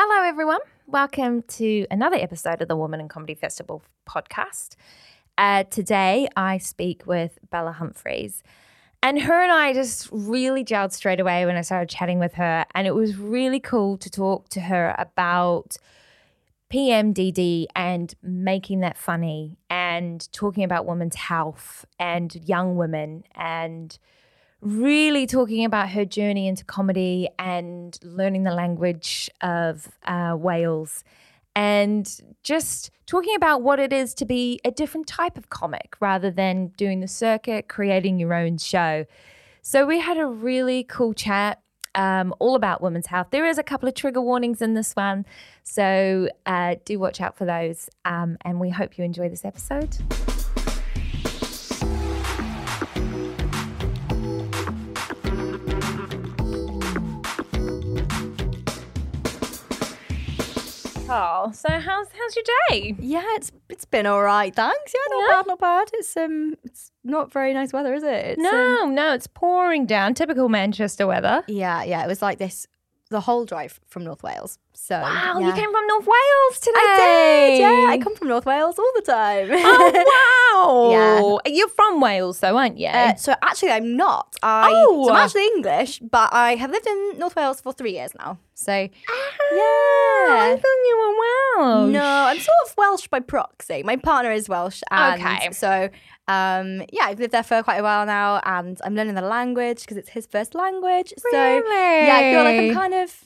Hello, everyone. Welcome to another episode of the Woman in Comedy Festival podcast. Uh, today, I speak with Bella Humphries. And her and I just really gelled straight away when I started chatting with her. And it was really cool to talk to her about PMDD and making that funny and talking about women's health and young women and really talking about her journey into comedy and learning the language of uh, Wales and just talking about what it is to be a different type of comic rather than doing the circuit, creating your own show. So we had a really cool chat. Um, all about women's health. There is a couple of trigger warnings in this one, so uh, do watch out for those. Um, and we hope you enjoy this episode. Oh, so how's how's your day? Yeah, it's it's been all right, thanks. Yeah, not Yeah? bad, not bad. It's um, it's not very nice weather, is it? It's, um, No, no, it's pouring down. Typical Manchester weather. yeah, yeah. It was like this the whole drive from North Wales. So Wow, yeah. you came from North Wales today. I did. Yeah, I come from North Wales all the time. Oh wow! yeah, You're from Wales, though, aren't you? Uh, so actually, I'm not. I, Oh. so I'm actually English, but I have lived in North Wales for three years now. So I yeah. Thought you were Welsh. No, I'm sort of Welsh by proxy. My partner is Welsh, and Okay. so um, yeah, I've lived there for quite a while now, and I'm learning the language because it's his first language. So yeah, I feel like I'm kind of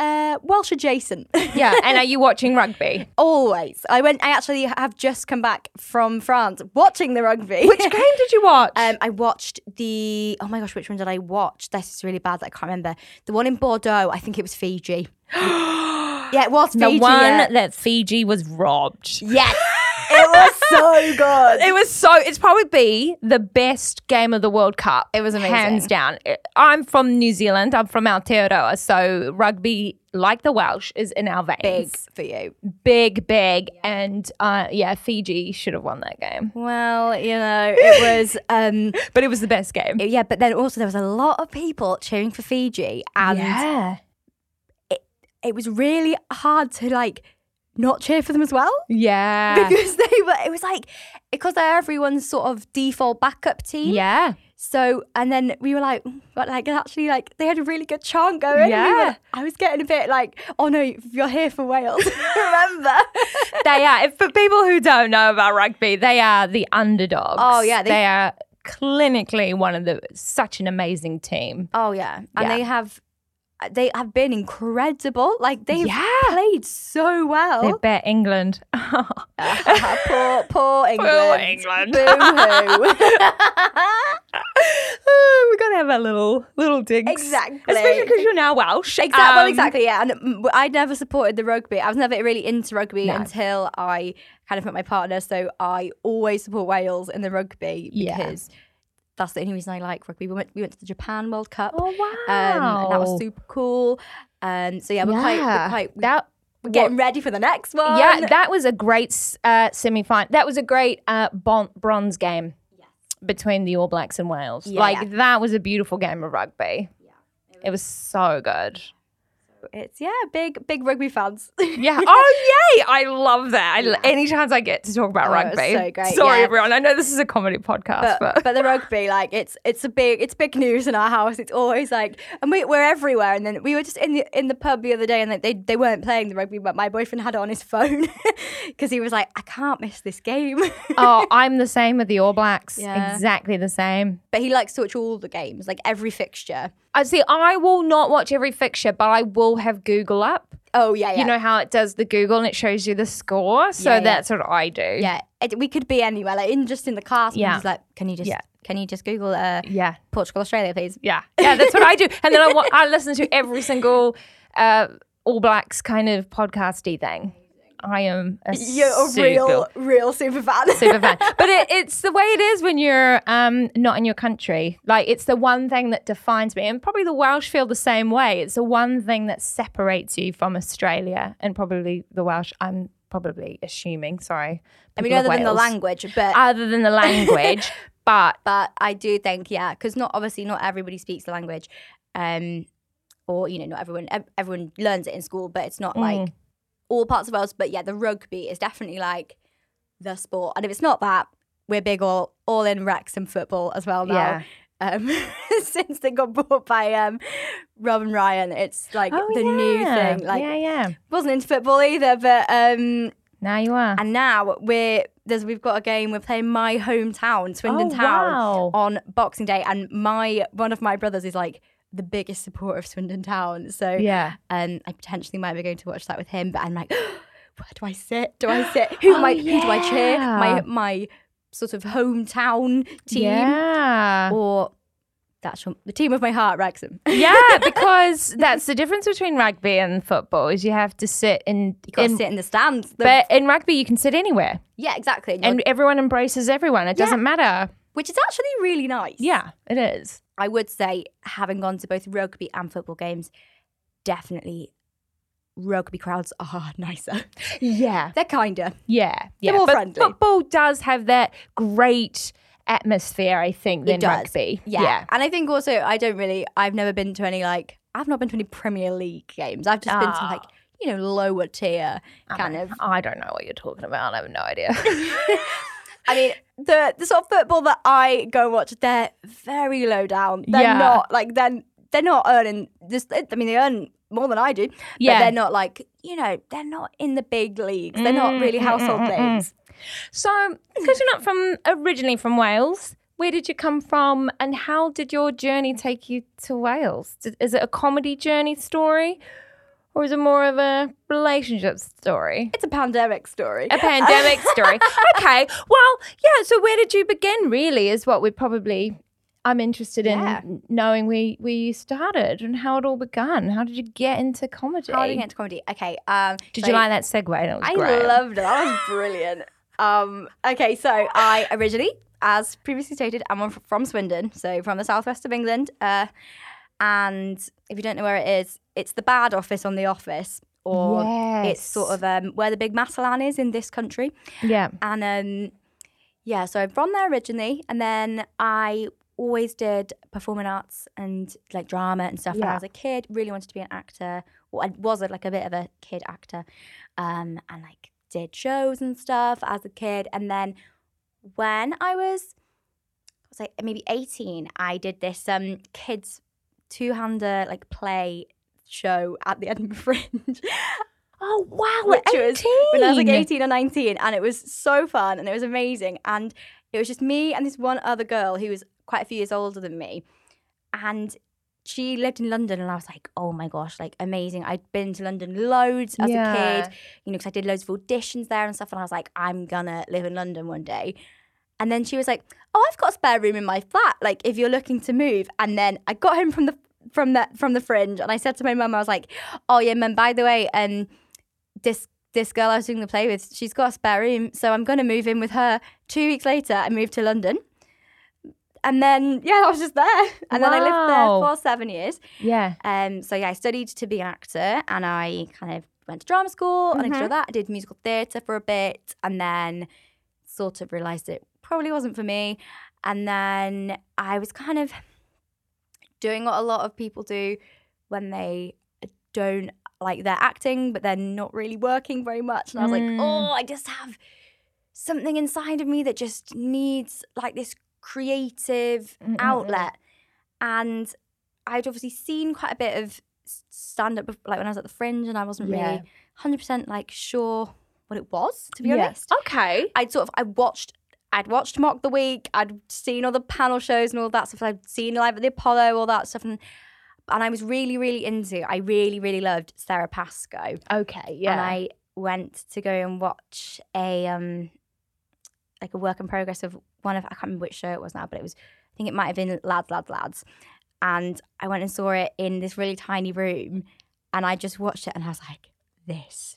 uh, Welsh adjacent. yeah. And are you watching rugby? Always. I went. I actually have just come back from France watching the rugby. Which game did you watch? Um, I watched the. Oh my gosh, which one did I watch? This is really bad that I can't remember. The one in Bordeaux. I think it was Fiji. yeah, it was the one yeah. that Fiji was robbed. Yes, it was so good. It was so. It's probably be the best game of the World Cup. It was amazing. hands down. I'm from New Zealand. I'm from Aotearoa, so rugby, like the Welsh, is in our veins. big for you. big, big, and uh, yeah, Fiji should have won that game, Well, you know, it was. um but it was the best game. Yeah, but then also there was a lot of people cheering for Fiji, and yeah, it was really hard to like not cheer for them as well. yeah, Because they were, it was like, because they're everyone's sort of default backup team. yeah. So, and then we were like, but like, actually, like, they had a really good chant going. and we Yeah. were- I was getting a bit like, oh no, you're here for Wales. Remember? they are. If for people who don't know about rugby, they are the underdogs. Oh, yeah, they, they- are clinically one of the such an amazing team. Oh, yeah. And Yeah. they have, they have been incredible. Like, they've Yeah. played so well. They bet England. poor, poor England. England. Boo-hoo. Oh, we gotta have a little little digs. Exactly. Especially because you're now Welsh. Exactly. well, Um, exactly. Yeah. And I never supported the rugby. I was never really into rugby No. until I kind of met my partner. So I always support Wales in the rugby Yeah. That's the only reason I like rugby. We went, we went to the Japan World Cup. Oh Um, and that was super cool. Um, so yeah, we're quite, we're quite That we're getting ready for the next one. yeah, that was a great uh, semi final. That was a great uh, bon- bronze game between the All Blacks and Wales. Yeah, like yeah. that was a beautiful game of rugby. Yeah, It was so good. It's yeah, big big rugby fans. Yeah. Oh, yay! I love that. I, Yeah. Any chance I get to talk about Oh, rugby. so great, Sorry, yeah. everyone. I know this is a comedy podcast, but, but, but the rugby, like it's it's a big it's big news in our house. It's always like, and we, we're everywhere. And then we were just in the in the pub the other day, and like, they they weren't playing the rugby, but my boyfriend had it on his phone because he was like, I can't miss this game. oh, I'm the same with the All Blacks. Yeah. Exactly the same. but he likes to watch all the games, like every fixture. I see. I will not watch every fixture, but I will have Google up. Oh yeah, yeah. You know how it does the Google and it shows you the score. So Yeah, yeah. that's what I do. yeah, it, we could be anywhere, like in just in the car. Yeah. Like, can you just Yeah. can you just Google uh, Yeah. Portugal Australia, please? Yeah. Yeah. That's what I do. And then I, I listen to every single uh, All Blacks kind of podcasty thing. I am a You're a super, real real super fan. super fan. But it, it's the way it is when you're um, not in your country. Like it's the one thing that defines me, and probably the Welsh feel the same way. It's the one thing that separates you from Australia, and probably the Welsh. I'm probably assuming. Sorry. I mean, other than the language, but Other than the language, but but I do think yeah, because not obviously not everybody speaks the language. Um, or you know, not everyone everyone learns it in school, but it's not Mm. like all parts of Wales. But yeah, the rugby is definitely like the sport, and if it's not that, we're big all all in Wrexham football as well now. Yeah. Um, since they got bought by um, Rob and Ryan, it's like Oh, the new thing. Like, yeah, yeah. wasn't into football either, but um, Now you are. and now we're there's we've got a game. We're playing my hometown, Swindon Oh, Town, wow. on Boxing Day, and my one of my brothers is like the biggest supporter of Swindon Town. So yeah. um, I potentially might be going to watch that with him. But I'm like, where do I sit? Do I sit? Who Oh, am I? Who do I cheer? My my sort of hometown team, Yeah. or that's from the team of my heart, Wrexham. yeah, because that's the difference between rugby and football is you have to sit in, You got to sit in the stands. The- but in rugby you can sit anywhere yeah, exactly. And and everyone embraces everyone. It Yeah. doesn't matter. which is actually really nice. Yeah, it is. I would say, having gone to both rugby and football games, definitely rugby crowds are nicer. Yeah. They're kinder. Yeah. Yeah. more but friendly. football does have that great atmosphere, I think, than rugby. Yeah. And I think also, I don't really, I've never been to any like, I've not been to any Premier League games. I've just been to Ah. like, you know, lower tier kind don't- of. I don't know what you're talking about. I have no idea. I mean, the the sort of football that I go and watch, they're very low down. They're Yeah. not like then they're not earning this. I mean, they earn more than I do. Yeah. but they're not like you know they're not in the big leagues. They're not really Mm, mm, household mm, mm, mm. names. so, because you're not from originally from Wales, where did you come from, and how did your journey take you to Wales? Is it a comedy journey story, or is it more of a relationship story? It's a pandemic story. A pandemic story. Okay. Well, yeah. So where did you begin? Really, is what we probably. I'm interested in Yeah. knowing where where you started and how it all began. How did you get into comedy? How do you get into comedy? Okay. Um, did so you like that segue? That was I great. loved it. That was brilliant. um, okay, so I originally, as previously stated, I'm from- from Swindon, so from the southwest of England. Uh, and if you don't know where it is, it's the bad office on the office, or it's sort of um, where the big Matalan is in this country. yeah. And um, yeah, so I'm from there originally, and then I always did performing arts and like drama and stuff when I was a kid. Really wanted to be an actor. Well, I was like a bit of a kid actor, um, and like did shows and stuff as a kid. And then when I was, I was like maybe 18, I did this um kids two-hander like play show at the Edinburgh Fringe. Oh wow! Which at was 18. when I was like 18 or 19, and it was so fun and it was amazing. And it was just me and this one other girl who was quite a few years older than me. And she lived in London, and I was like, oh my gosh, like amazing. I'd been to London loads as a kid, you know, because I did loads of auditions there and stuff. And I was like, I'm gonna live in London one day. And then she was like, "Oh, I've got a spare room in my flat. Like, if you're looking to move." And then I got home from the from the from the fringe, and I said to my mum, I was like, "Oh yeah, mum. By the way, um, this this girl I was doing the play with, she's got a spare room, so I'm gonna move in with her." Two weeks later, I moved to London, and then yeah, I was just there, and then I lived there for seven years. Yeah. Um, so yeah, I studied to be an actor, and I kind of went to drama school, and I did all that. I did musical theatre for a bit, and then sort of realised it probably wasn't for me. And then I was kind of doing what a lot of people do when they don't like their acting, but they're not really working very much. And I was like, Mm. oh, I just have something inside of me that just needs like this creative Mm, mm, mm. outlet. And I'd obviously seen quite a bit of stand up, like when I was at the Fringe, and I wasn't Yeah. really 100% like sure what it was, to be Yeah. honest. Okay. I'd sort of I watched I'd watched Mock the Week, I'd seen all the panel shows and all that stuff. I'd seen live at the Apollo, all that stuff, and and I was really, really into. I really, really loved Sara Pascoe, Okay. Yeah. and I went to go and watch a um like a work in progress of one of I can't remember which show it was now, but it was I think it might have been Lads, Lads, Lads, and I went and saw it in this really tiny room, and I just watched it, and I was like, this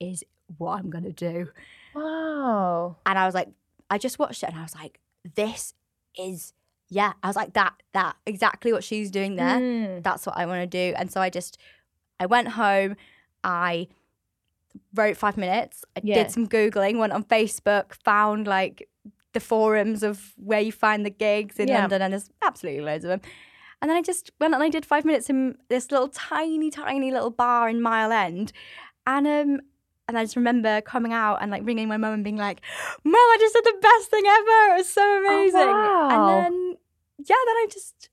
is what I'm gonna do. wow. and I was like, I just watched it and I was like, this is yeah. I was like that that exactly what she's doing there. Mm. That's what I want to do. And so I just I went home, I wrote five minutes, I Yeah. did some googling, went on Facebook, found like the forums of where you find the gigs in Yeah. London, and there's absolutely loads of them. And then I just went and I did five minutes in this little tiny, tiny little bar in Mile End. And um and I just remember coming out and like ringing my mum and being like, Mum, I just did the best thing ever. It was so amazing. wow. And then yeah, then I just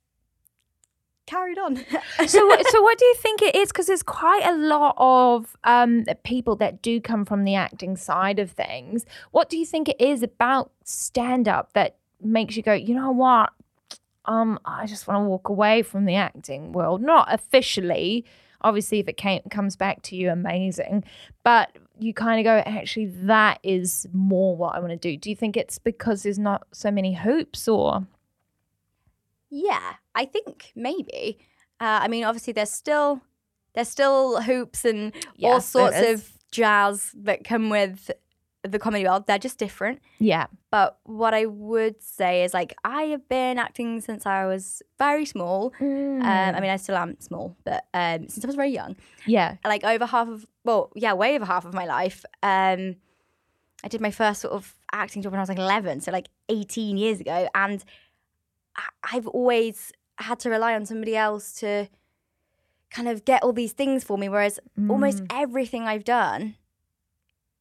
carried on. so, so what do you think it is? Because there's quite a lot of um, people that do come from the acting side of things. What do you think it is about stand up that makes you go, you know what? Um, I just want to walk away from the acting world. Not officially, obviously, if it came, comes back to you, amazing. But you kind of go, actually, that is more what I want to do. Do you think it's because there's not so many hoops, or Yeah, I think maybe. Uh, I mean, obviously, there's still there's still hoops and all sorts of jazz that come with the comedy world. They're just different. yeah, But what I would say is, like, I have been acting since I was very small. Um, I mean, I still am small, but um, since I was very young, yeah, like over half of, well, yeah, way over half of my life. Um, I did my first sort of acting job when I was like 11, so like 18 years ago. And I- I've always had to rely on somebody else to kind of get all these things for me. Whereas almost everything I've done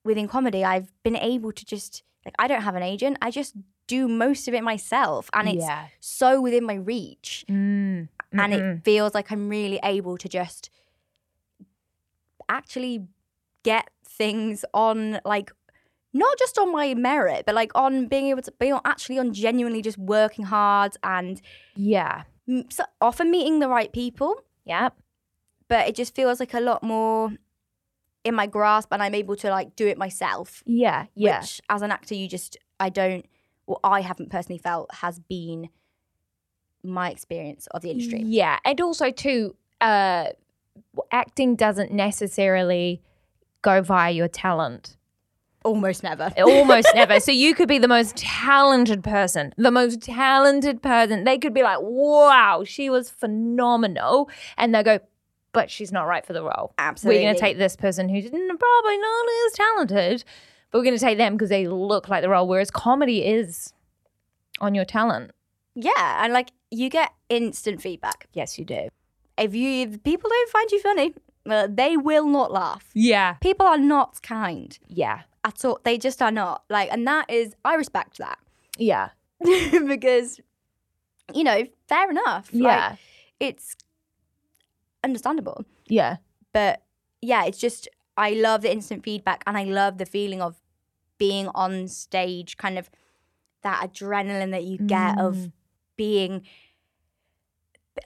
within comedy, I've been able to just, like, I don't have an agent. I just do most of it myself. And it's yeah. so within my reach. Mm. And it feels like I'm really able to just actually get things on, like, not just on my merit, but like on being able to be on, actually on genuinely just working hard and yeah, so often meeting the right people. yeah, But it just feels like a lot more in my grasp and I'm able to like do it myself. yeah, yeah. Which as an actor, you just, I don't, or I haven't personally felt has been my experience of the industry. Yeah, and also too, uh, acting doesn't necessarily go via your talent. Almost never. Almost never. So you could be the most talented person, the most talented person. They could be like, "Wow, she was phenomenal," and they go, "But she's not right for the role. Absolutely. We're going to take this person who's probably not as talented, but we're going to take them because they look like the role." Whereas comedy is on your talent. Yeah, and like you get instant feedback. Yes, you do. If you if people don't find you funny, well, they will not laugh. Yeah. People are not kind Yeah. at all. They just are not. Like, and that is I respect that Yeah. because you know, fair enough. Like, Yeah. it's understandable. yeah. But yeah, it's just I love the instant feedback and I love the feeling of being on stage, kind of that adrenaline that you get of Mm. being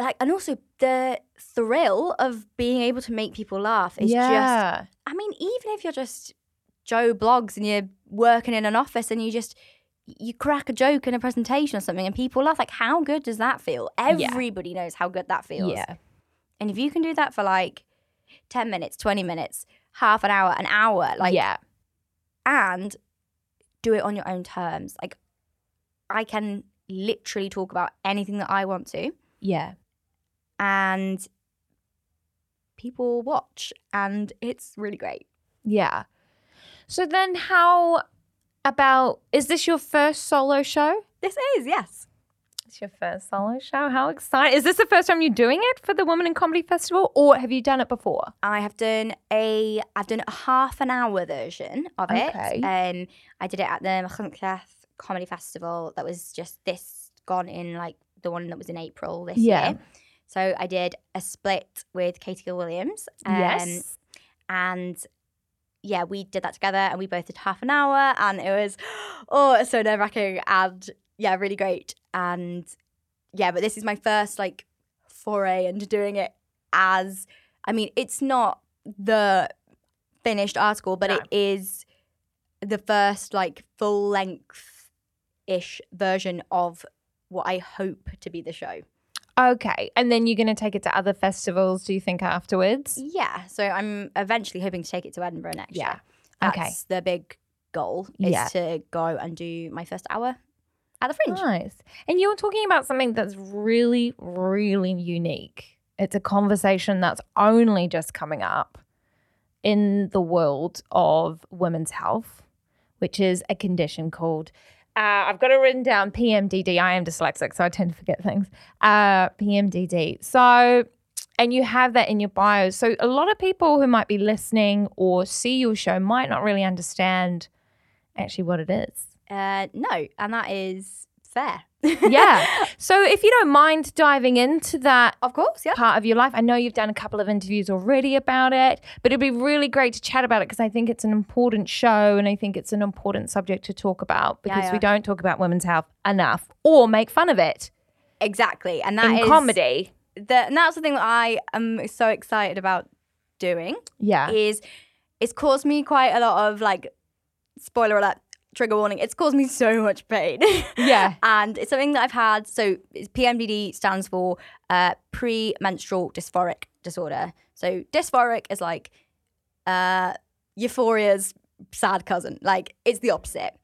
like and also the thrill of being able to make people laugh is just yeah. I mean, even if you're just Joe blogs and you're working in an office and you just you crack a joke in a presentation or something and people laugh, like how good does that feel? Yeah. Everybody knows how good that feels. Yeah. And if you can do that for like 10 minutes, 20 minutes, half an hour, an hour, like yeah. and do it on your own terms. Like I can literally talk about anything that I want to Yeah. and people watch and it's really great. Yeah. So then how about is this your first solo show? This is, yes. It's your first solo show. How exciting. Is this the first time you're doing it for the Women in Comedy Festival or have you done it before? I have done a I've done a half an hour version of Okay. it. Um I did it at the Machynlleth Comedy Festival that was just this gone in like the one that was in April this Yeah. year. So I did a split with Katie Gill Williams. um, yes. and yeah, we did that together and we both did half an hour and it was oh so nerve wracking and yeah, really great. And yeah, but this is my first like foray into doing it as I mean, it's not the finished article, but No. it is the first like full length ish version of what I hope to be the show. Okay. And then you're going to take it to other festivals, do you think, afterwards? Yeah, so I'm eventually hoping to take it to Edinburgh next Yeah. year. That's Okay. the big goal is Yeah. to go and do my first hour at the Fringe. Nice. And you were talking about something that's really, really unique. It's a conversation that's only just coming up in the world of women's health, which is a condition called Uh, I've got it written down PMDD. I am dyslexic, so I tend to forget things. Uh, PMDD. So, and you have that in your bio. So, a lot of people who might be listening or see your show might not really understand actually what it is. Uh, no, and that is fair. Yeah. so, if you don't mind diving into that of course, yeah. part of your life. I know you've done a couple of interviews already about it, but it'd be really great to chat about it because I think it's an important show and I think it's an important subject to talk about Yeah, because we don't talk about women's health enough or make fun of it Exactly, and that in is comedy. The, and that's the thing that I am so excited about doing. Yeah. is it's caused me quite a lot of like spoiler alert trigger warning it's caused me so much pain Yeah. and it's something that i've had so pmdd stands for uh, premenstrual dysphoric disorder so dysphoric is like uh, euphoria's sad cousin like it's the opposite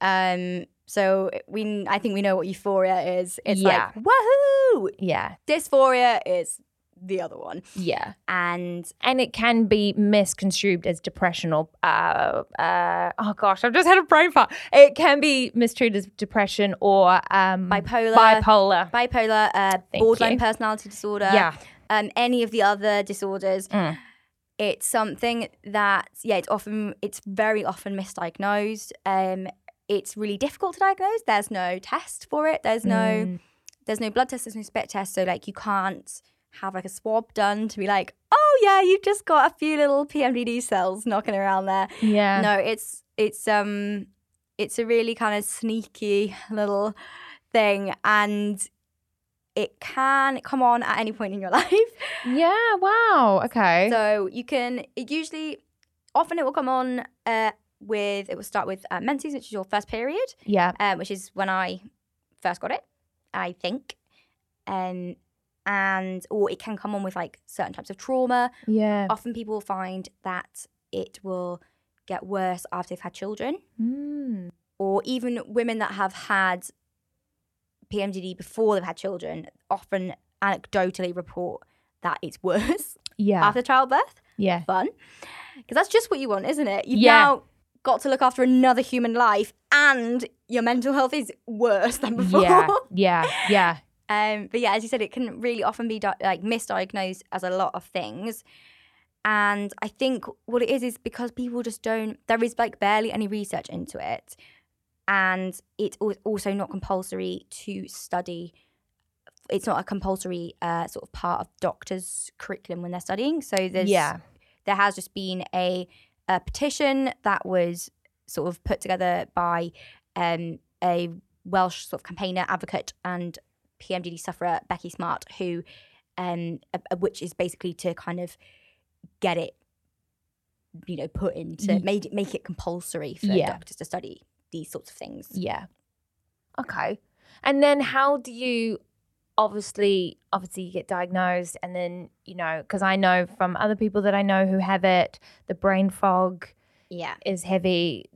um so we i think we know what euphoria is it's Yeah. like woohoo Yeah. dysphoria is the other one Yeah. and And it can be misconstrued as depression or, uh, uh, oh gosh, I've just had a brain fart. It can be mistreated as depression or um, bipolar bipolar. bipolar, uh, borderline you. personality disorder, Yeah. um, any of the other disorders. Mm. It's something that, yeah, it's often, it's very often misdiagnosed. Um, it's really difficult to diagnose. There's no test for it. There's no, Mm. there's no blood test. There's no spit test. So like, you can't have like a swab done to be like, oh yeah, you've just got a few little PMDD cells knocking around there. Yeah. No, it's it's um it's a really kind of sneaky little thing and it can come on at any point in your life. Yeah. Wow. Okay. So you can it usually often it will come on uh with it will start with uh, menses, which is your first period, yeah. um, which is when I first got it, I think. Um and or it can come on with like certain types of trauma. Yeah. Often people find that it will get worse after they've had children. Mm. or even women that have had PMDD before they've had children often anecdotally report that it's worse Yeah. after childbirth. yeah. Fun. Because that's just what you want, isn't it? You've Yeah. now got to look after another human life and your mental health is worse than before. Yeah. Yeah. Yeah. Um, but yeah, as you said, it can really often be di- like misdiagnosed as a lot of things. And I think what it is is because people just don't. There is like barely any research into it, and it's also not compulsory to study. It's not a compulsory uh, sort of part of doctors' curriculum when they're studying. So there's Yeah. there has just been a, a petition that was sort of put together by um, a Welsh sort of campaigner, advocate, and PMDD sufferer Becky Smart, who, um, a- a- which is basically to kind of get it, you know, put into Ye- make it make it compulsory for Yeah. doctors to study these sorts of things. Yeah. Okay. And then how do you obviously obviously you get diagnosed and then, you know, because I know from other people that I know who have it, the brain fog Yeah, is heavy.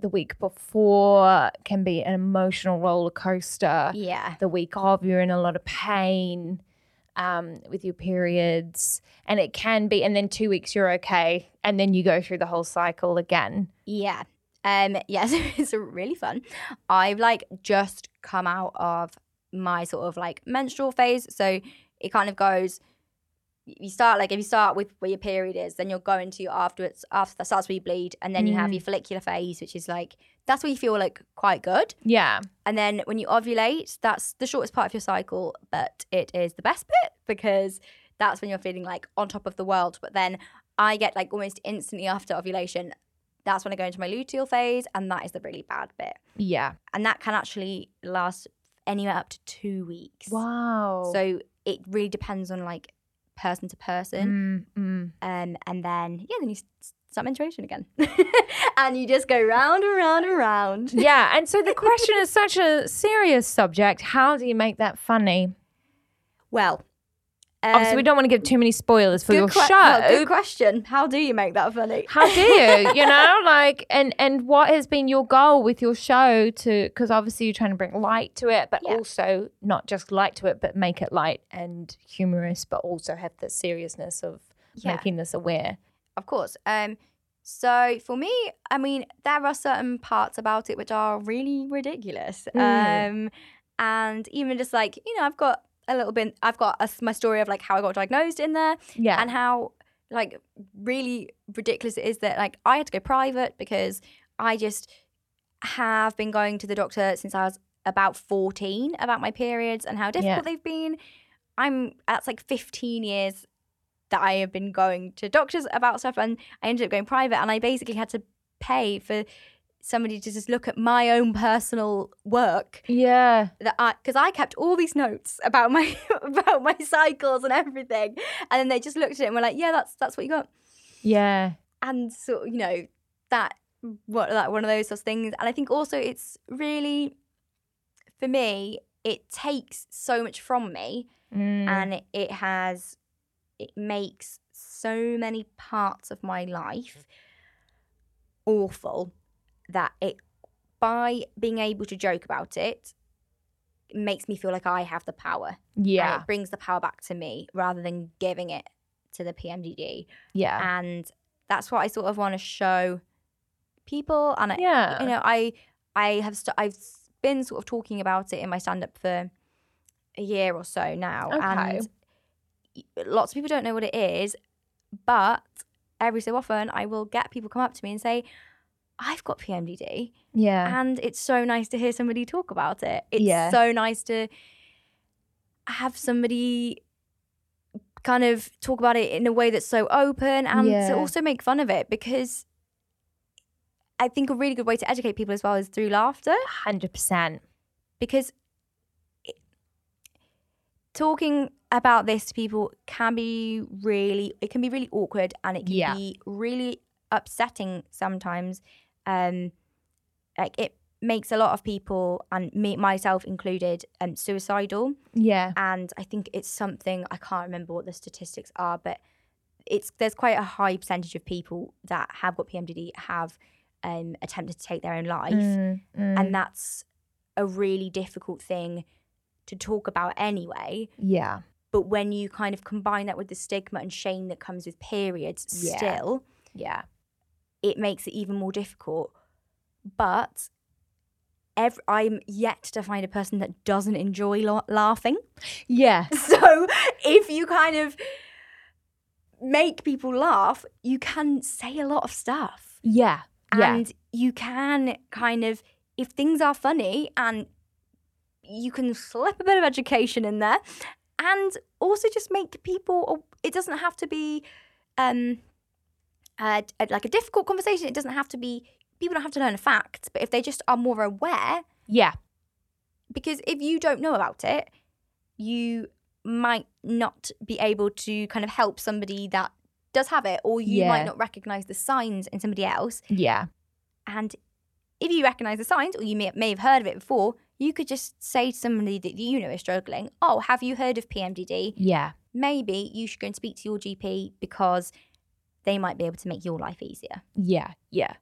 The- week before can be an emotional roller coaster. yeah, The week of, you're in a lot of pain um, with your periods. And it can be, and then two weeks you're okay. And then you go through the whole cycle again. yeah. Um, yes, it's really fun. I've like just come out of my sort of like menstrual phase, so it kind of goes. You start like if you start with where your period is, then you'll go into your afterwards. After that starts where you bleed, and then you have Mm. your follicular phase, which is like that's where you feel like quite good. Yeah. And then when you ovulate, that's the shortest part of your cycle, but it is the best bit because that's when you're feeling like on top of the world. But then I get like almost instantly after ovulation, that's when I go into my luteal phase, and that is the really bad bit. Yeah. And that can actually last anywhere up to two weeks. Wow. So it really depends on like person to person. Mm, mm. Um, and then, yeah, then you start menstruation again. and you just go round and round and round. Yeah, and so the question is such a serious subject. How do you make that funny? Well, Obviously, we um, don't want to give too many spoilers for your que- show. well, good question. How do you make that funny? How do you? You know, like, and and what has been your goal with your show to? Because obviously you're trying to bring light to it, but Yeah. also not just light to it, but make it light and humorous, but also have the seriousness of Yeah. making this aware. Of course. Um, So for me, I mean, there are certain parts about it which are really ridiculous. Mm. Um, and even just like you know, I've got a little bit. I've got a, my story of like how I got diagnosed in there, Yeah. and how like really ridiculous it is that like I had to go private because I just have been going to the doctor since I was about 14 about my periods and how difficult they've been. I'm that's like 15 years that I have been going to doctors about stuff and I ended up going private and I basically had to pay for somebody to just look at my own personal work yeah. that I because I kept all these notes about my about my cycles and everything, and then they just looked at it and were like, "Yeah, that's that's what you got." Yeah. And so you know that what like one of those sorts of things, and I think also it's really for me it takes so much from me, Mm. and it, it has it makes so many parts of my life awful that it by being able to joke about it makes me feel like I have the power. And yeah. it brings the power back to me rather than giving it to the PMDD. Yeah. And that's what I sort of want to show people. And I, Yeah. you know, I I have st- I've been sort of talking about it in my stand up for a year or so now, Okay. and lots of people don't know what it is, but every so often I will get people come up to me and say, "I've got PMDD," yeah. and it's so nice to hear somebody talk about it. It's Yeah. so nice to have somebody kind of talk about it in a way that's so open and Yeah. to also make fun of it because I think a really good way to educate people as well is through laughter Hundred percent. because it, talking about this to people can be really it can be really awkward and it can Yeah. be really upsetting sometimes um like it makes a lot of people and me myself included um suicidal Yeah. and i think it's something i can't remember what the statistics are but it's there's quite a high percentage of people that have got pmdd have um attempted to take their own life Mm, mm. and that's a really difficult thing to talk about anyway yeah. but when you kind of combine that with the stigma and shame that comes with periods Yeah. still Yeah. It makes it even more difficult but ev- i'm yet to find a person that doesn't enjoy la- laughing Yeah. so if you kind of make people laugh you can say a lot of stuff Yeah. Yeah. and you can kind of if things are funny and you can slip a bit of education in there and also just make people it doesn't have to be um uh, like a difficult conversation it doesn't have to be people don't have to learn a fact but if they just are more aware Yeah. because if you don't know about it you might not be able to kind of help somebody that does have it or you Yeah. might not recognize the signs in somebody else Yeah. and if you recognize the signs or you may, may have heard of it before, you could just say to somebody that you know is struggling, Oh, have you heard of PMDD? Yeah. Maybe you should go and speak to your GP because they might be able to make your life easier. Yeah. Yeah.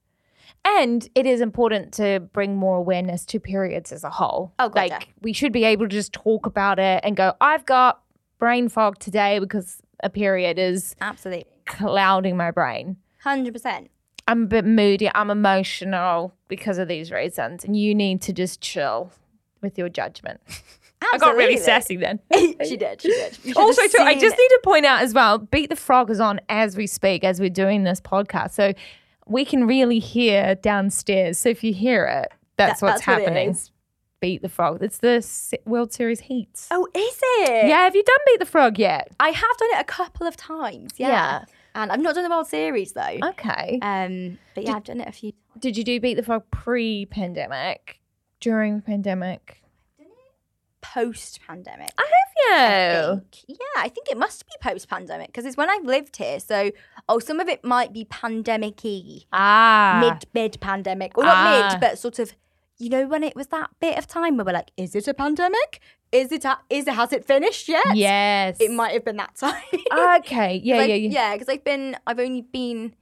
And it is important to bring more awareness to periods as a whole. Oh, gotcha. Like we should be able to just talk about it and go, I've got brain fog today because a period is Absolutely. clouding my brain. 100%. I'm a bit moody, I'm emotional because of these reasons. And you need to just chill with your judgment. I got really sassy then. she did. She did. Also, too, I just it. need to point out as well, Beat the Frog is on as we speak, as we're doing this podcast. So we can really hear downstairs. So if you hear it, that's That- what's that's what happening. is. Beat the Frog. It's the World Series Heats. Oh, is it? Yeah, have you done Beat the Frog yet? I have done it a couple of times. Yeah. Yeah. And I've not done the World Series though. Okay. Um, but yeah, I've done it a few Did you do Beat the Frog pre pandemic? During the pandemic? Post pandemic. I I have you. think. Yeah, I think it must be post pandemic because it's when I've lived here. So, oh, some of it might be pandemic y, Ah. mid mid pandemic, or not Ah. mid, but sort of. You know when it was that bit of time where we're like, is it a pandemic? Is it? A, is it? Has it finished yet? Yes. It might have been that time. Okay. Yeah, yeah, yeah. yeah. Because I've been, I've only been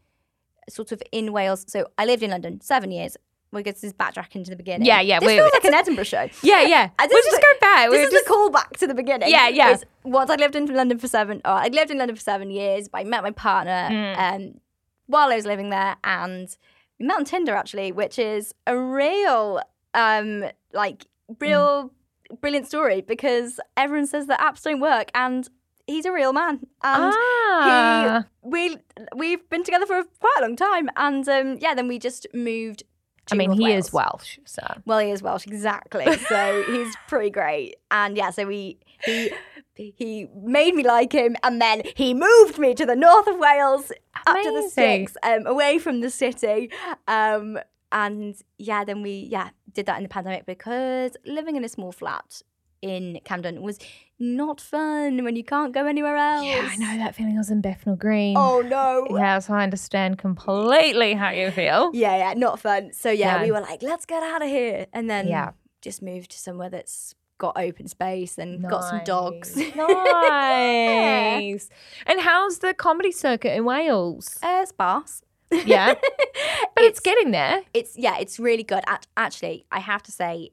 sort of in Wales. So I lived in London seven years. Well, this is backtracking to the beginning. Yeah, yeah, This wait, feels wait. like an Edinburgh show. Yeah, yeah. We'll just go back. This We'll is just, a callback to the beginning. Yeah, yeah. Once I lived in London for seven. Oh, I lived in London for seven years. I met my partner. Mm. Um, while I was living there, and we met on Tinder actually, which is a real, um, like real brilliant story because everyone says that apps don't work, and he's a real man, and ah. we we've been together for quite a long time, and um, yeah, then we just moved. I mean, he Wales. is Welsh, so Well, he is Welsh, exactly. So he's pretty great. And yeah, so we he he made me like him, and then he moved me to the north of Wales, up to the sticks, um, away from the city. Um, and yeah, then we yeah did that in the pandemic because living in a small flat in Camden was not fun when you can't go anywhere else. yeah, I know that feeling. I was in Bethnal Green. Oh no. yeah, so I understand completely how you feel. Yeah, yeah, not fun. So yeah, No. we were like, let's get out of here, and then Yeah. just moved to somewhere that's got open space and got some dogs. nice. And how's the comedy circuit in Wales? uh, sparse. Yeah, but it's, getting there. it's yeah, it's really good. Act- Actually, I have to say,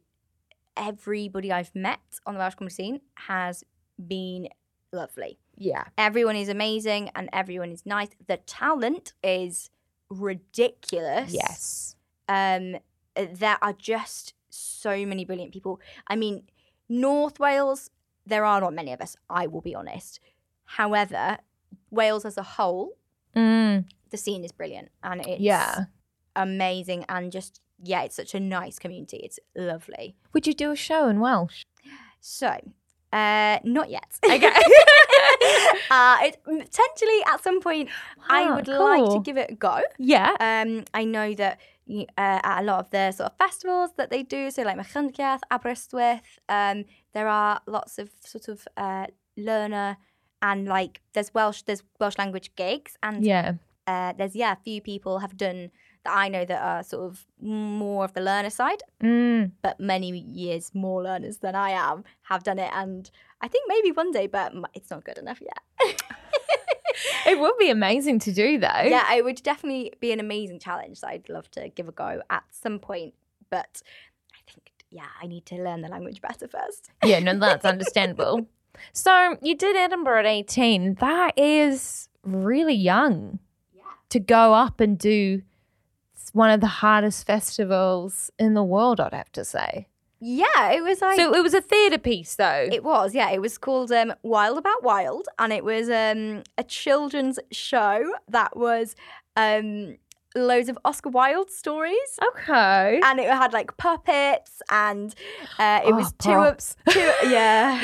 everybody I've met on the Welsh comedy scene has been lovely. Yeah. Everyone is amazing and everyone is nice. The talent is ridiculous. Yes. um, there are just so many brilliant people. I mean, North Wales, there are not many of us, I will be honest. However, Wales as a whole, Mm, the scene is brilliant and it's yeah. amazing and just, yeah, it's such a nice community. It's lovely. Would you do a show in Welsh? So, uh, not yet. Okay. uh, it, potentially at some point, I Ah, would like to give it a go. Yeah. Um, I know that uh, at a lot of the sort of festivals that they do, so like Machynlleth, Aberystwyth, um, there are lots of sort of uh, learner and like there's Welsh, there's Welsh language gigs, and Yeah. uh, there's yeah, a few people have done that I know that are sort of more of the learner side, Mm. but many years more learners than I am have done it, and I think maybe one day, but it's not good enough yet. It would be amazing to do though. yeah, it would definitely be an amazing challenge that I'd love to give a go at some point. But I think, yeah, I need to learn the language better first. Yeah, no, that's understandable. So you did Edinburgh at 18. That is really young Yeah. to go up and do one of the hardest festivals in the world, I'd have to say. Yeah, it was like. so it was a theatre piece, though. it was, yeah. It was called um, Wild About Wild, and it was um, a children's show that was um, loads of Oscar Wilde stories. okay. And it had like puppets, and uh, it Oh, was two props. of two, yeah,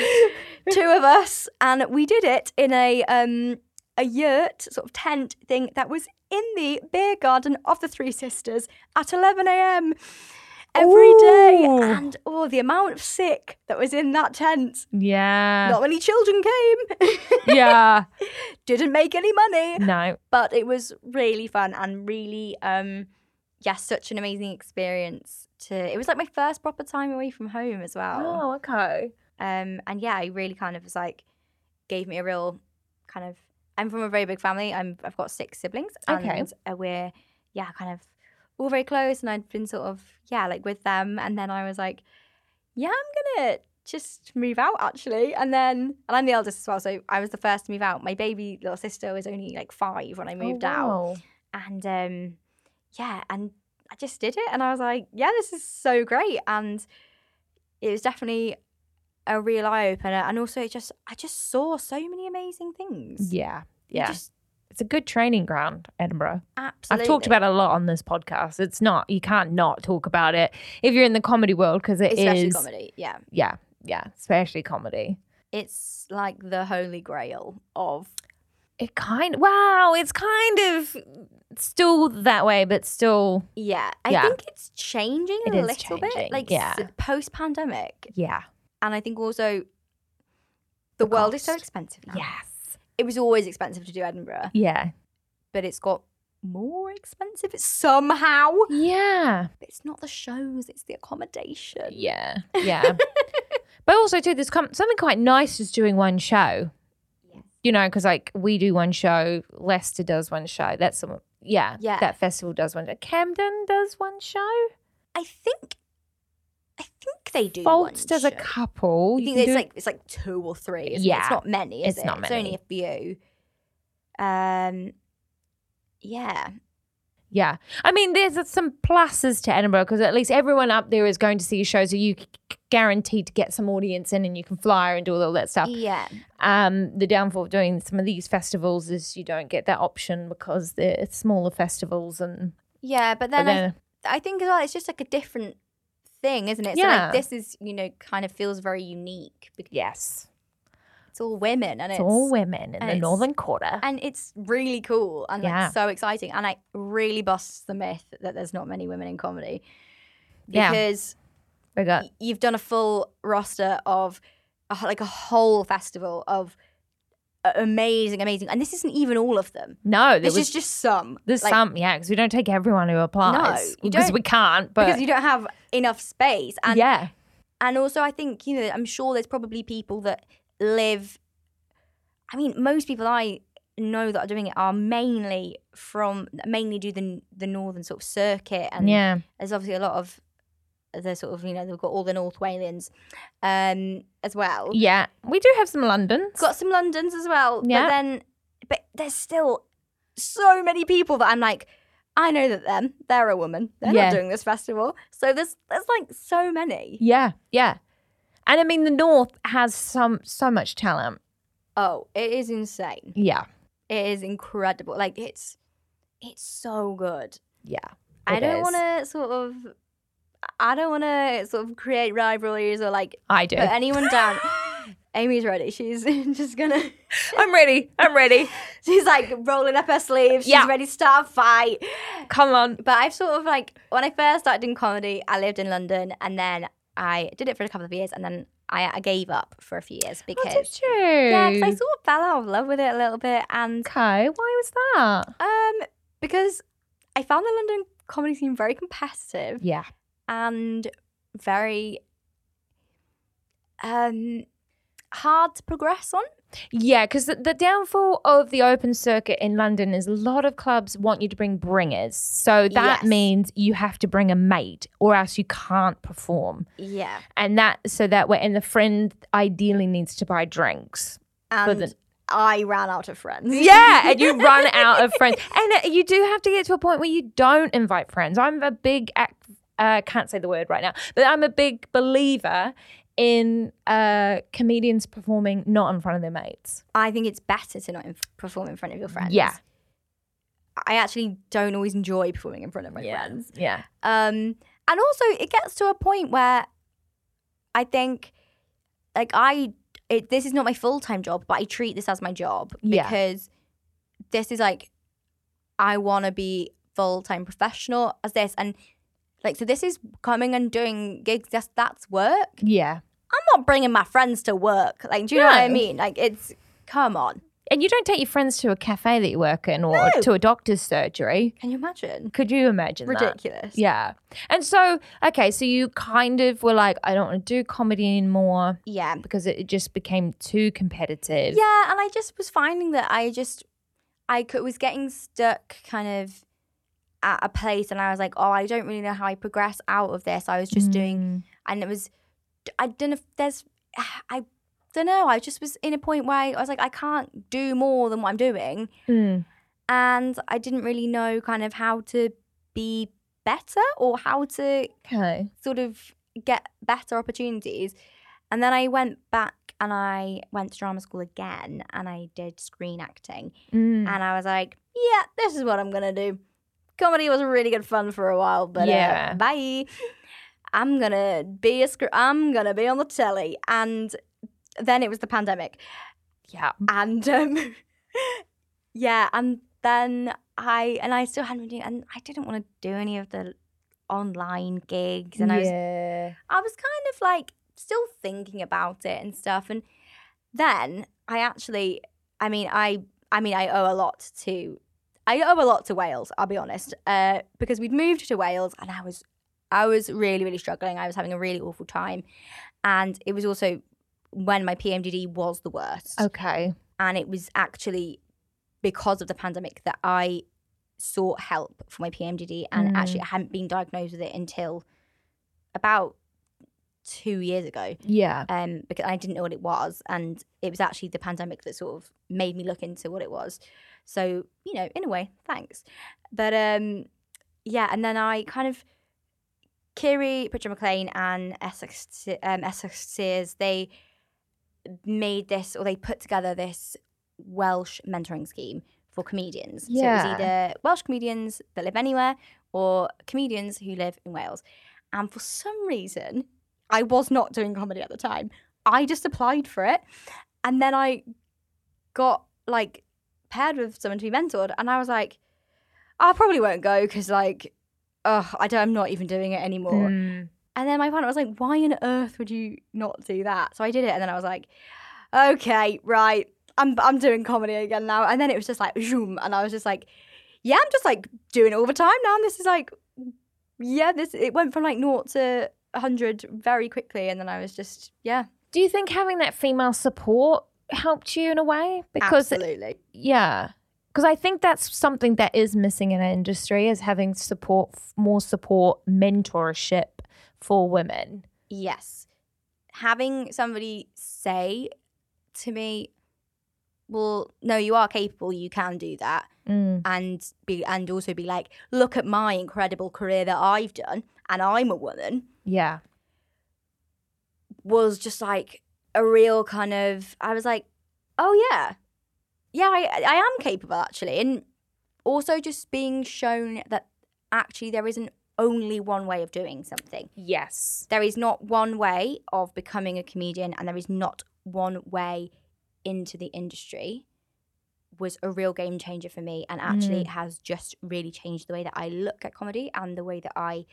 two of us, and we did it in a um a yurt sort of tent thing that was in the beer garden of the Three Sisters at 11 a.m. every day, Ooh. and oh, the amount of sick that was in that tent. Yeah. Not many children came. yeah. Didn't make any money, No. but it was really fun and really um yeah, such an amazing experience to it was like my first proper time away from home as well. Oh, okay. Um, and yeah, I really kind of was like, gave me a real kind of. I'm from a very big family. I'm I've got six siblings, and Okay. uh, we're yeah, kind of all very close. And I'd been sort of yeah, like with them, and then I was like, yeah, I'm gonna just move out actually. And then and I'm the eldest as well, so I was the first to move out. My baby little sister was only like five when I moved oh, out, and um, yeah, and I just did it, and I was like, yeah, this is so great, and it was definitely a real eye opener, and also it just I just saw so many amazing things. Yeah. Yeah. just It's a good training ground, Edinburgh. absolutely. I've talked about it a lot on this podcast. It's not, you can't not talk about it if you're in the comedy world because it is. especially comedy. Yeah, Yeah. Yeah. Especially comedy. it's like the holy grail of It kind wow, it's kind of still that way, but still, yeah. I Yeah. think it's changing a little changing, bit, like yeah. post pandemic, yeah. And I think also the, The world is so expensive now. Yes. It was always expensive to do Edinburgh, Yeah. but it's got more expensive somehow. Yeah. But it's not the shows; it's the accommodation. Yeah. Yeah. but also, too, there's com- something quite nice just doing one show. Yes. You know, because like we do one show, Leicester does one show. That's some, yeah. Yeah. That festival does one. Camden does one show. I think, think they do. Faults a couple. I You think it's like it's like two or three. Isn't it? Yeah. it's not many. Is It's it? not It's only a few. Um, yeah, Yeah. I mean, there's some pluses to Edinburgh because at least everyone up there is going to see your show. So you guaranteed to get some audience in and you can fly and do all that stuff. Yeah. Um, the downfall of doing some of these festivals is you don't get that option because they're smaller festivals and Yeah, but but then I, then, I think as well, it's just like a different thing, isn't it? So Yeah. like this is, you know, kind of feels very unique because yes, it's all women and it's, it's, all women in the Northern Quarter. and it's really cool and like so exciting and I really busts the myth that there's not many women in comedy Yeah. because we got y- you've done a full roster of a, like a whole festival of amazing, amazing, and this isn't even all of them. no, This is just some. there's like, some yeah because we don't take everyone who applies you because we can't. But because you don't have enough space, and yeah, and also I think you know I'm sure there's probably people that live. I mean, most people I know that are doing it are mainly from mainly do the the northern sort of circuit, and yeah, there's obviously a lot of the sort of you know they've got all the North Walians um, as well. yeah. We do have some Londons. Got some Londons as well, Yeah. but then but there's still so many people that I'm like. I know that them. They're a woman. They're Yeah. not doing this festival. So there's there's like so many. Yeah, yeah. And I mean, the North has some so much talent. Oh, it is insane. Yeah, It is incredible. Like it's it's so good. yeah. I don't want to sort of I don't want to sort of create rivalries or like I do. put anyone down. Amy's ready. She's just gonna. I'm ready. I'm ready. She's like rolling up her sleeves. She's Yeah. ready to start a fight. Come on. But I've sort of like when I first started doing comedy, I lived in London, and then I did it for a couple of years, and then I, I gave up for a few years because Oh, did you? yeah, 'cause I sort of fell out of love with it a little bit, and Okay. Why was that? um because I found the London comedy scene very competitive Yeah. and very um hard to progress on. Yeah, because the, the downfall of the open circuit in London is a lot of clubs want you to bring bringers. So that Yes. means you have to bring a mate or else you can't perform. Yeah. And that, so that way, and the friend ideally needs to buy drinks. And the- I ran out of friends. Yeah, and you run out of friends, and uh, you do have to get to a point where you don't invite friends. I'm a big, act, uh, can't say the word right now, but I'm a big believer in uh, comedians performing not in front of their mates. I think it's better to not perform in front of your friends. Yeah. I actually don't always enjoy performing in front of my friends. Yeah, Um, and also, it gets to a point where I think, like, I it, this is not my full time job, but I treat this as my job Yeah. because this is like I want to be full time professional as this, and like so, this is coming and doing gigs. That's that's work. yeah. I'm not bringing my friends to work. Like, do you know what I mean? Like, it's come on. And you don't take your friends to a cafe that you work in or No. to a doctor's surgery. Can you imagine? Could you imagine that? Ridiculous. Yeah. And so, okay, so you kind of were like, I don't want to do comedy anymore Yeah. because it it just became too competitive. Yeah, and I just was finding that I just I could, was getting stuck kind of at a place, and I was like, oh, I don't really know how I progress out of this. I was just doing, Mm. and it was, I don't know if there's, I don't know. I just was in a point where I, I was like, I can't do more than what I'm doing, Mm. and I didn't really know kind of how to be better or how to Okay. sort of get better opportunities. And then I went back and I went to drama school again and I did screen acting. Mm. And I was like, yeah, this is what I'm going to do. Comedy was really good fun for a while, but Yeah. uh, bye. I'm to be a sc- I'm to be on the telly. And then it was the pandemic. Yeah. And um, yeah, and then I and I still hadn't been doing and I didn't want to do any of the online gigs and I was. I was kind of like still thinking about it and stuff. And then I actually, I mean, I, I mean, I owe a lot to, I owe a lot to Wales. I'll be honest, uh, because we'd moved to Wales and I was, I was really, really struggling. I was having a really awful time, and it was also when my PMDD was the worst, Okay. and it was actually because of the pandemic that I sought help for my PMDD, and Mm. actually I hadn't been diagnosed with it until about two years ago Yeah. um, because I didn't know what it was, and it was actually the pandemic that sort of made me look into what it was. So you know, in a way, thanks. But um, yeah, and then I kind of Kiri, Pritchard McLean, and Esyllt um, Esyllt Sears, they made this or they put together this Welsh mentoring scheme for comedians. So it was either Welsh comedians that live anywhere or comedians who live in Wales. And for some reason, I was not doing comedy at the time. I just applied for it. And then I got like paired with someone to be mentored. And I was like, I probably won't go because like, oh, I don't, I'm not even doing it anymore. Mm. And then my partner was like, why on earth would you not do that? So I did it. And then I was like, okay, right. I'm, I'm doing comedy again now. And then it was just like, zoom. And I was just like, yeah, I'm just like doing it all the time now. And this is like, yeah, this, it went from like naught to 100 very quickly. And then I was just, yeah, Do you think having that female support helped you in a way? Because absolutely. yeah, because I think that's something that is missing in our industry is having support, more support, mentorship for women. Yes. Having somebody say to me, well, no, you are capable, you can do that. Mm. and be and also be like, look at my incredible career that I've done, and I'm a woman, Yeah. was just like a real kind of. I was like, oh yeah, yeah, I I am capable actually, and also just being shown that actually there isn't only one way of doing something. Yes. There is not one way of becoming a comedian, and there is not one way into the industry. Was a real game changer for me, and actually mm. has just really changed the way that I look at comedy and the way that I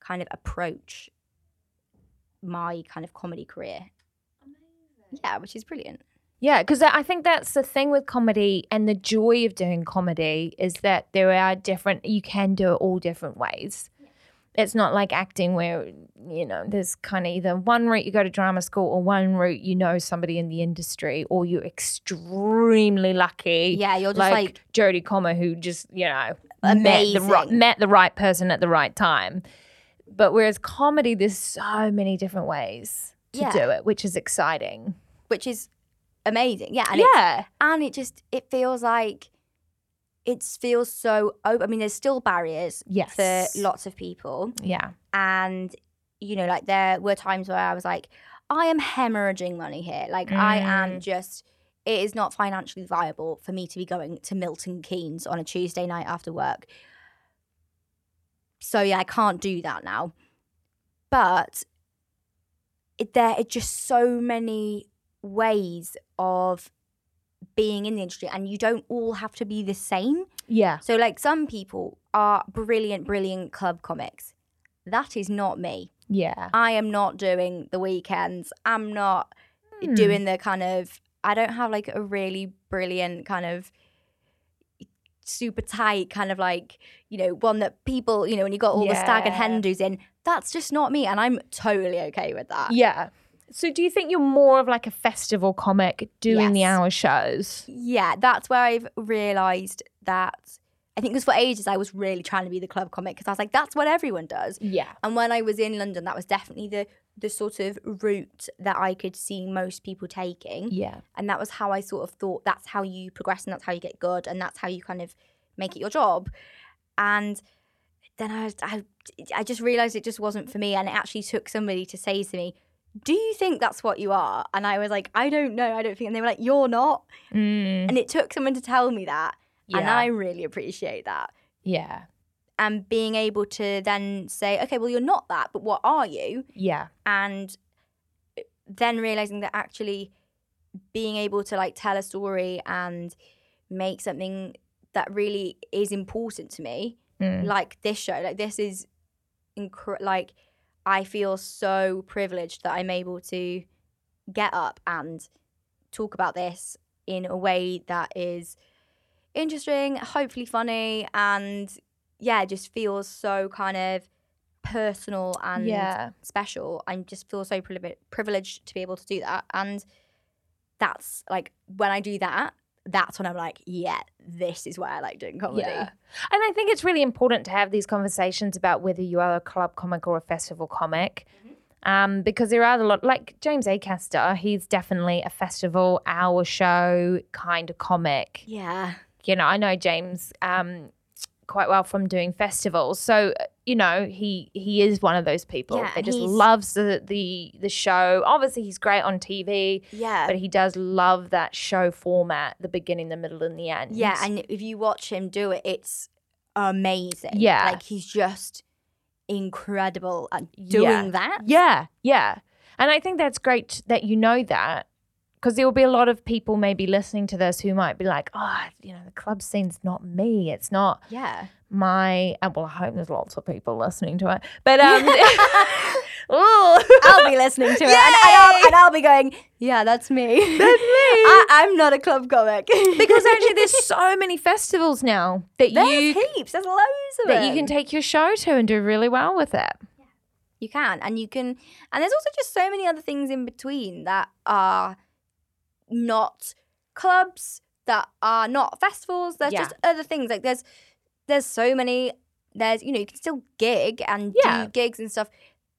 kind of approach my kind of comedy career. Yeah, which is brilliant. Yeah, because I think that's the thing with comedy and the joy of doing comedy is that there are different, you can do it all different ways. It's not like acting where, you know, there's kind of either one route you go to drama school or one route you know somebody in the industry or you're extremely lucky. Yeah, you're just like, like, Jodie Comer who just, you know, met the, right, met the right person at the right time. But whereas comedy, there's so many different ways to Yeah. do it, which is exciting. Which is amazing. Yeah, and yeah. and it just it feels like it feels so open. I mean, there's still barriers Yes. for lots of people. Yeah. and you know like there were times where i was like i am hemorrhaging money here like i am mm. just it is not financially viable for me to be going to milton keynes on a tuesday night after work so yeah i can't do that now but it, there are just so many ways of being in the industry and you don't all have to be the same Yeah. so, like, some people are brilliant, brilliant club comics. That is not me. Yeah. I am not doing the weekends. I'm not Hmm. doing the kind of, I don't have like a really brilliant kind of super tight kind of like, you know, one that people, you know, when you got all the stag and Yeah. hen do's in, that's just not me. And I'm totally okay with that. Yeah. So do you think you're more of like a festival comic doing the hour shows? Yeah, that's where I've realized that. I think because for ages I was really trying to be the club comic because I was like, that's what everyone does. Yeah. And when I was in London, that was definitely the the sort of route that I could see most people taking. Yeah. And that was how I sort of thought that's how you progress and that's how you get good and that's how you kind of make it your job. And then I, I, I just realized it just wasn't for me. And it actually took somebody to say to me, Do you think that's what you are? And I was like, I don't know. I don't think. And they were like, You're not. Mm, And it took someone to tell me that. And I really appreciate that. yeah. And being able to then say, Okay, well, you're not that, but what are you? Yeah. and then realizing that actually being able to like tell a story and make something that really is important to me Mm. like this show like this is incre- like i feel so privileged that i'm able to get up and talk about this in a way that is interesting hopefully funny and yeah just feels so kind of personal and Yeah. special. I just feel so privi- privileged to be able to do that. And that's like when I do that, that's when I'm like, yeah, this is why I like doing comedy. Yeah. And I think it's really important to have these conversations about whether you are a club comic or a festival comic. Um, because there are a lot, like James Acaster, he's definitely a festival hour show kind of comic. Yeah. You know, I know James um, quite well from doing festivals. So you know, he he is one of those people Yeah, that just loves the the the show. Obviously, he's great on TV, Yeah. but he does love that show format, the beginning, the middle, and the end. Yeah, and if you watch him do it, it's amazing. Yeah. Like he's just incredible at doing Yeah. that. Yeah, yeah. And I think that's great that you know that because there will be a lot of people maybe listening to this who might be like, oh, you know, the club scene's not me. It's not Yeah. my. And well, I hope there's lots of people listening to it. But um. I'll be listening to it and, and, I'll, and I'll be going, yeah, that's me. That's me. I, I'm not a club comic. because actually, there's so many festivals now that There's you heaps. There's loads of that you can take your show to and do really well with it. You can, and you can, and there's also just so many other things in between that are not clubs, that are not festivals. There's Yeah. just other things like there's there's so many. There's you know you can still gig and Yeah. do gigs and stuff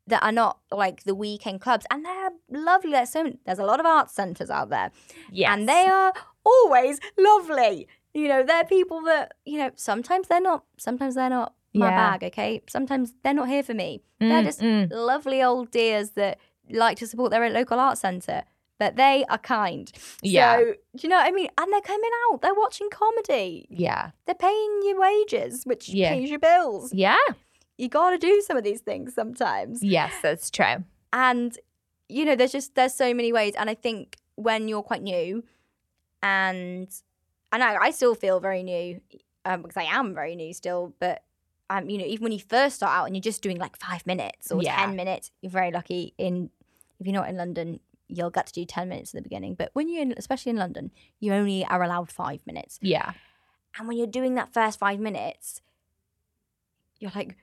that are not like the weekend clubs, and they're lovely. There's so there's a lot of art centres out there, Yes. and they are always lovely. You know, they're people that you know. Sometimes they're not. Sometimes they're not my Yeah. bag. Okay. Sometimes they're not here for me. They're Mm, just mm. lovely old dears that like to support their local art centre. But they are kind. Yeah. So, do you know what I mean? And they're coming out. They're watching comedy. Yeah. They're paying your wages, which Yeah. pays your bills. Yeah. You got to do some of these things sometimes. Yes, that's true. And you know, there's just there's so many ways. And I think when you're quite new, and and I, I still feel very new um, because I am very new still. But um, you know, even when you first start out and you're just doing like five minutes or Yeah. ten minutes, you're very lucky. In if you're not in London, you'll get to do ten minutes in the beginning. But when you're in, especially in London, you only are allowed five minutes. Yeah. And when you're doing that first five minutes, you're like,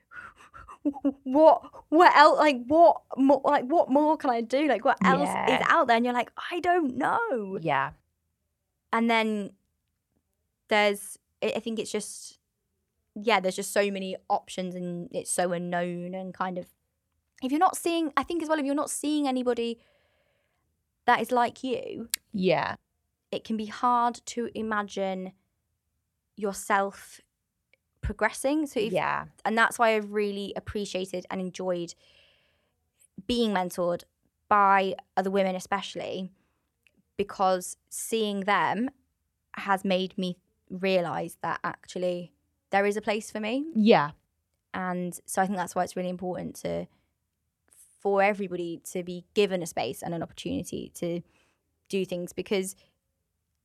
what? What else? Like what? More, like what more can I do? Like what else is out there? And you're like, I don't know. Yeah. And then there's, I think it's just, yeah, there's just so many options, and it's so unknown and kind of. If you're not seeing, I think as well, if you're not seeing anybody that is like you, Yeah. it can be hard to imagine yourself progressing. So if Yeah. and that's why I've really appreciated and enjoyed being mentored by other women, especially because seeing them has made me realize that actually there is a place for me. Yeah. And so I think that's why it's really important to for everybody to be given a space and an opportunity to do things because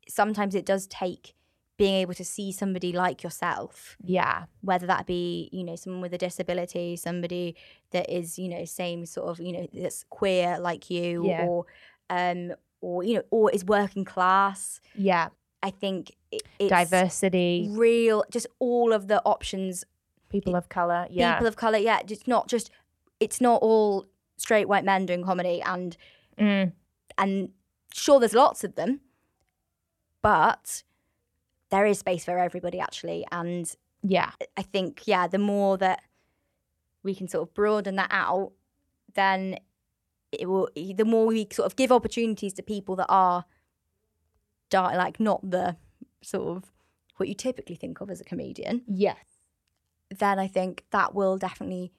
sometimes it does take being able to see somebody like yourself Yeah. whether that be you know someone with a disability somebody that is you know same sort of you know that's queer like you Yeah. or um or you know or is working class Yeah. i think it, it's Diversity, real just all of the options people of color. Yeah. people of color yeah it's not just it's not all straight white men doing comedy and Mm. and sure there's lots of them but there is space for everybody actually and Yeah. I think, yeah, the more that we can sort of broaden that out, then it will. The more we sort of give opportunities to people that are, di- like, not the sort of what you typically think of as a comedian, Yes. then I think that will definitely,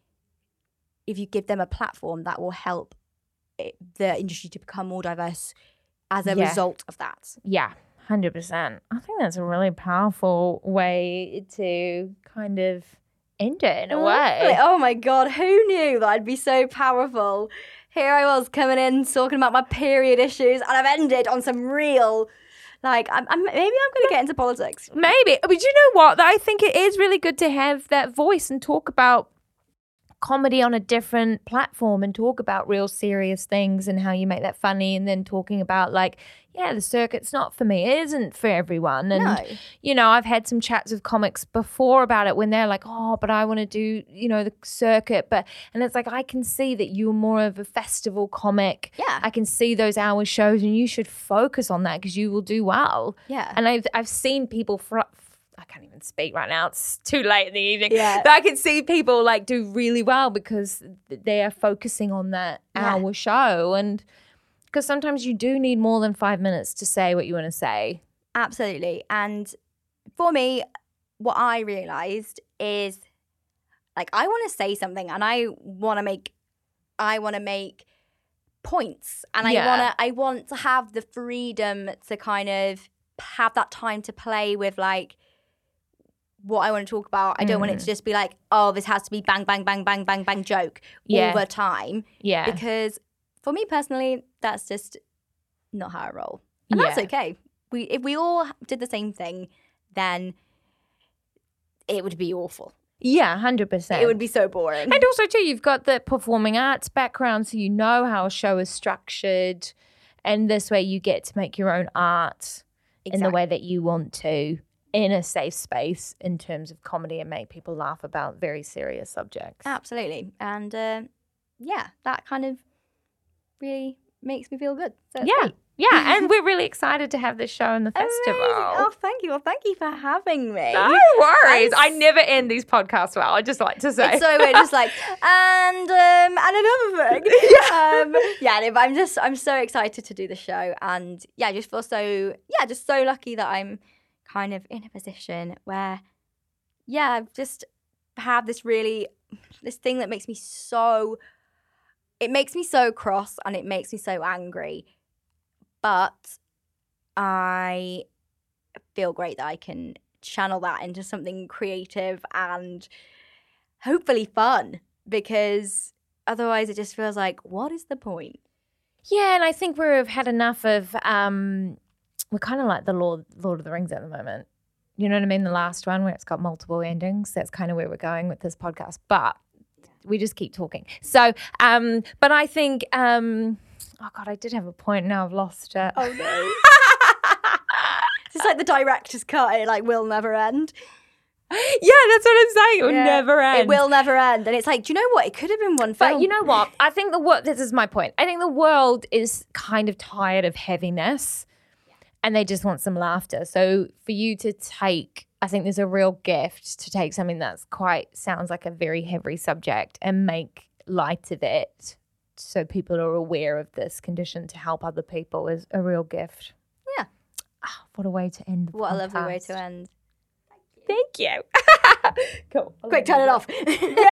if you give them a platform, that will help it, the industry to become more diverse as a Yeah. result of that. Yeah. 100%. I think that's a really powerful way to kind of end it in a Lovely. way. Oh my god, who knew that I'd be so powerful? Here I was coming in talking about my period issues, and I've ended on some real, like, I'm, I'm maybe I'm going to get into politics. Maybe. But do you know what? I think it is really good to have that voice and talk about comedy on a different platform and talk about real serious things and how you make that funny and then talking about like yeah the circuit's not for me it isn't for everyone and No. you know i've had some chats with comics before about it when they're like oh but i want to do you know the circuit but and it's like i can see that you're more of a festival comic Yeah. i can see those hour shows and you should focus on that because you will do well Yeah. and I've I've seen people fr- can't even speak right now. It's too late in the evening. Yeah. But I can see people like do really well because they are focusing on that Yeah. hour show and because sometimes you do need more than 5 minutes to say what you want to say. Absolutely. And for me, what I realised is like I want to say something and I want to make I want to make points and I want to I want to have the freedom to kind of have that time to play with like what I want to talk about. I don't want it Mm. to just be like, oh, this has to be bang, bang, bang, bang, bang, bang joke Yeah. all the time. Yeah. Because for me personally, that's just not how I roll. And that's okay. We if we all did the same thing, then it would be awful. Yeah, 100%. It would be so boring. And also, too, you've got the performing arts background, so you know how a show is structured. And this way, you get to make your own art in the way that you want to in a safe space in terms of comedy and make people laugh about very serious subjects. Absolutely. And uh, yeah, that kind of really makes me feel good. So yeah. great. Yeah. And we're really excited to have this show in the festival. Amazing. Oh, thank you. Well, thank you for having me. No worries. I never end these podcasts well. I just like to say. It's so weird, just like and um and another thing. um, yeah, no, but I'm just I'm so excited to do the show, and yeah, I just feel so yeah, just so lucky that I'm kind of in a position where yeah, I've just have this really this thing that makes me so it makes me so cross and it makes me so angry, but I feel great that I can channel that into something creative and hopefully fun because otherwise it just feels like what is the point? Yeah, and I think we've had enough of um we're kind of like the Lord Lord of the Rings at the moment. You know what I mean? The last one where it's got multiple endings. That's kind of where we're going with this podcast. But we just keep talking. So um but I think um oh god, I did have a point now I've lost it. oh no it's like the director's cut it like will never end yeah, that's what I'm saying. It will Yeah. never end. it will never end and it's like do you know what it could have been one film But you know what? I think the world, this is my point. I think the world is kind of tired of heaviness and they just want some laughter. So for you to take, I think there's a real gift to take something that's quite, sounds like a very heavy subject and make light of it so people are aware of this condition to help other people is a real gift. Yeah. Ah, what a way to end the what a lovely way to end Thank you. cool. quick turn it off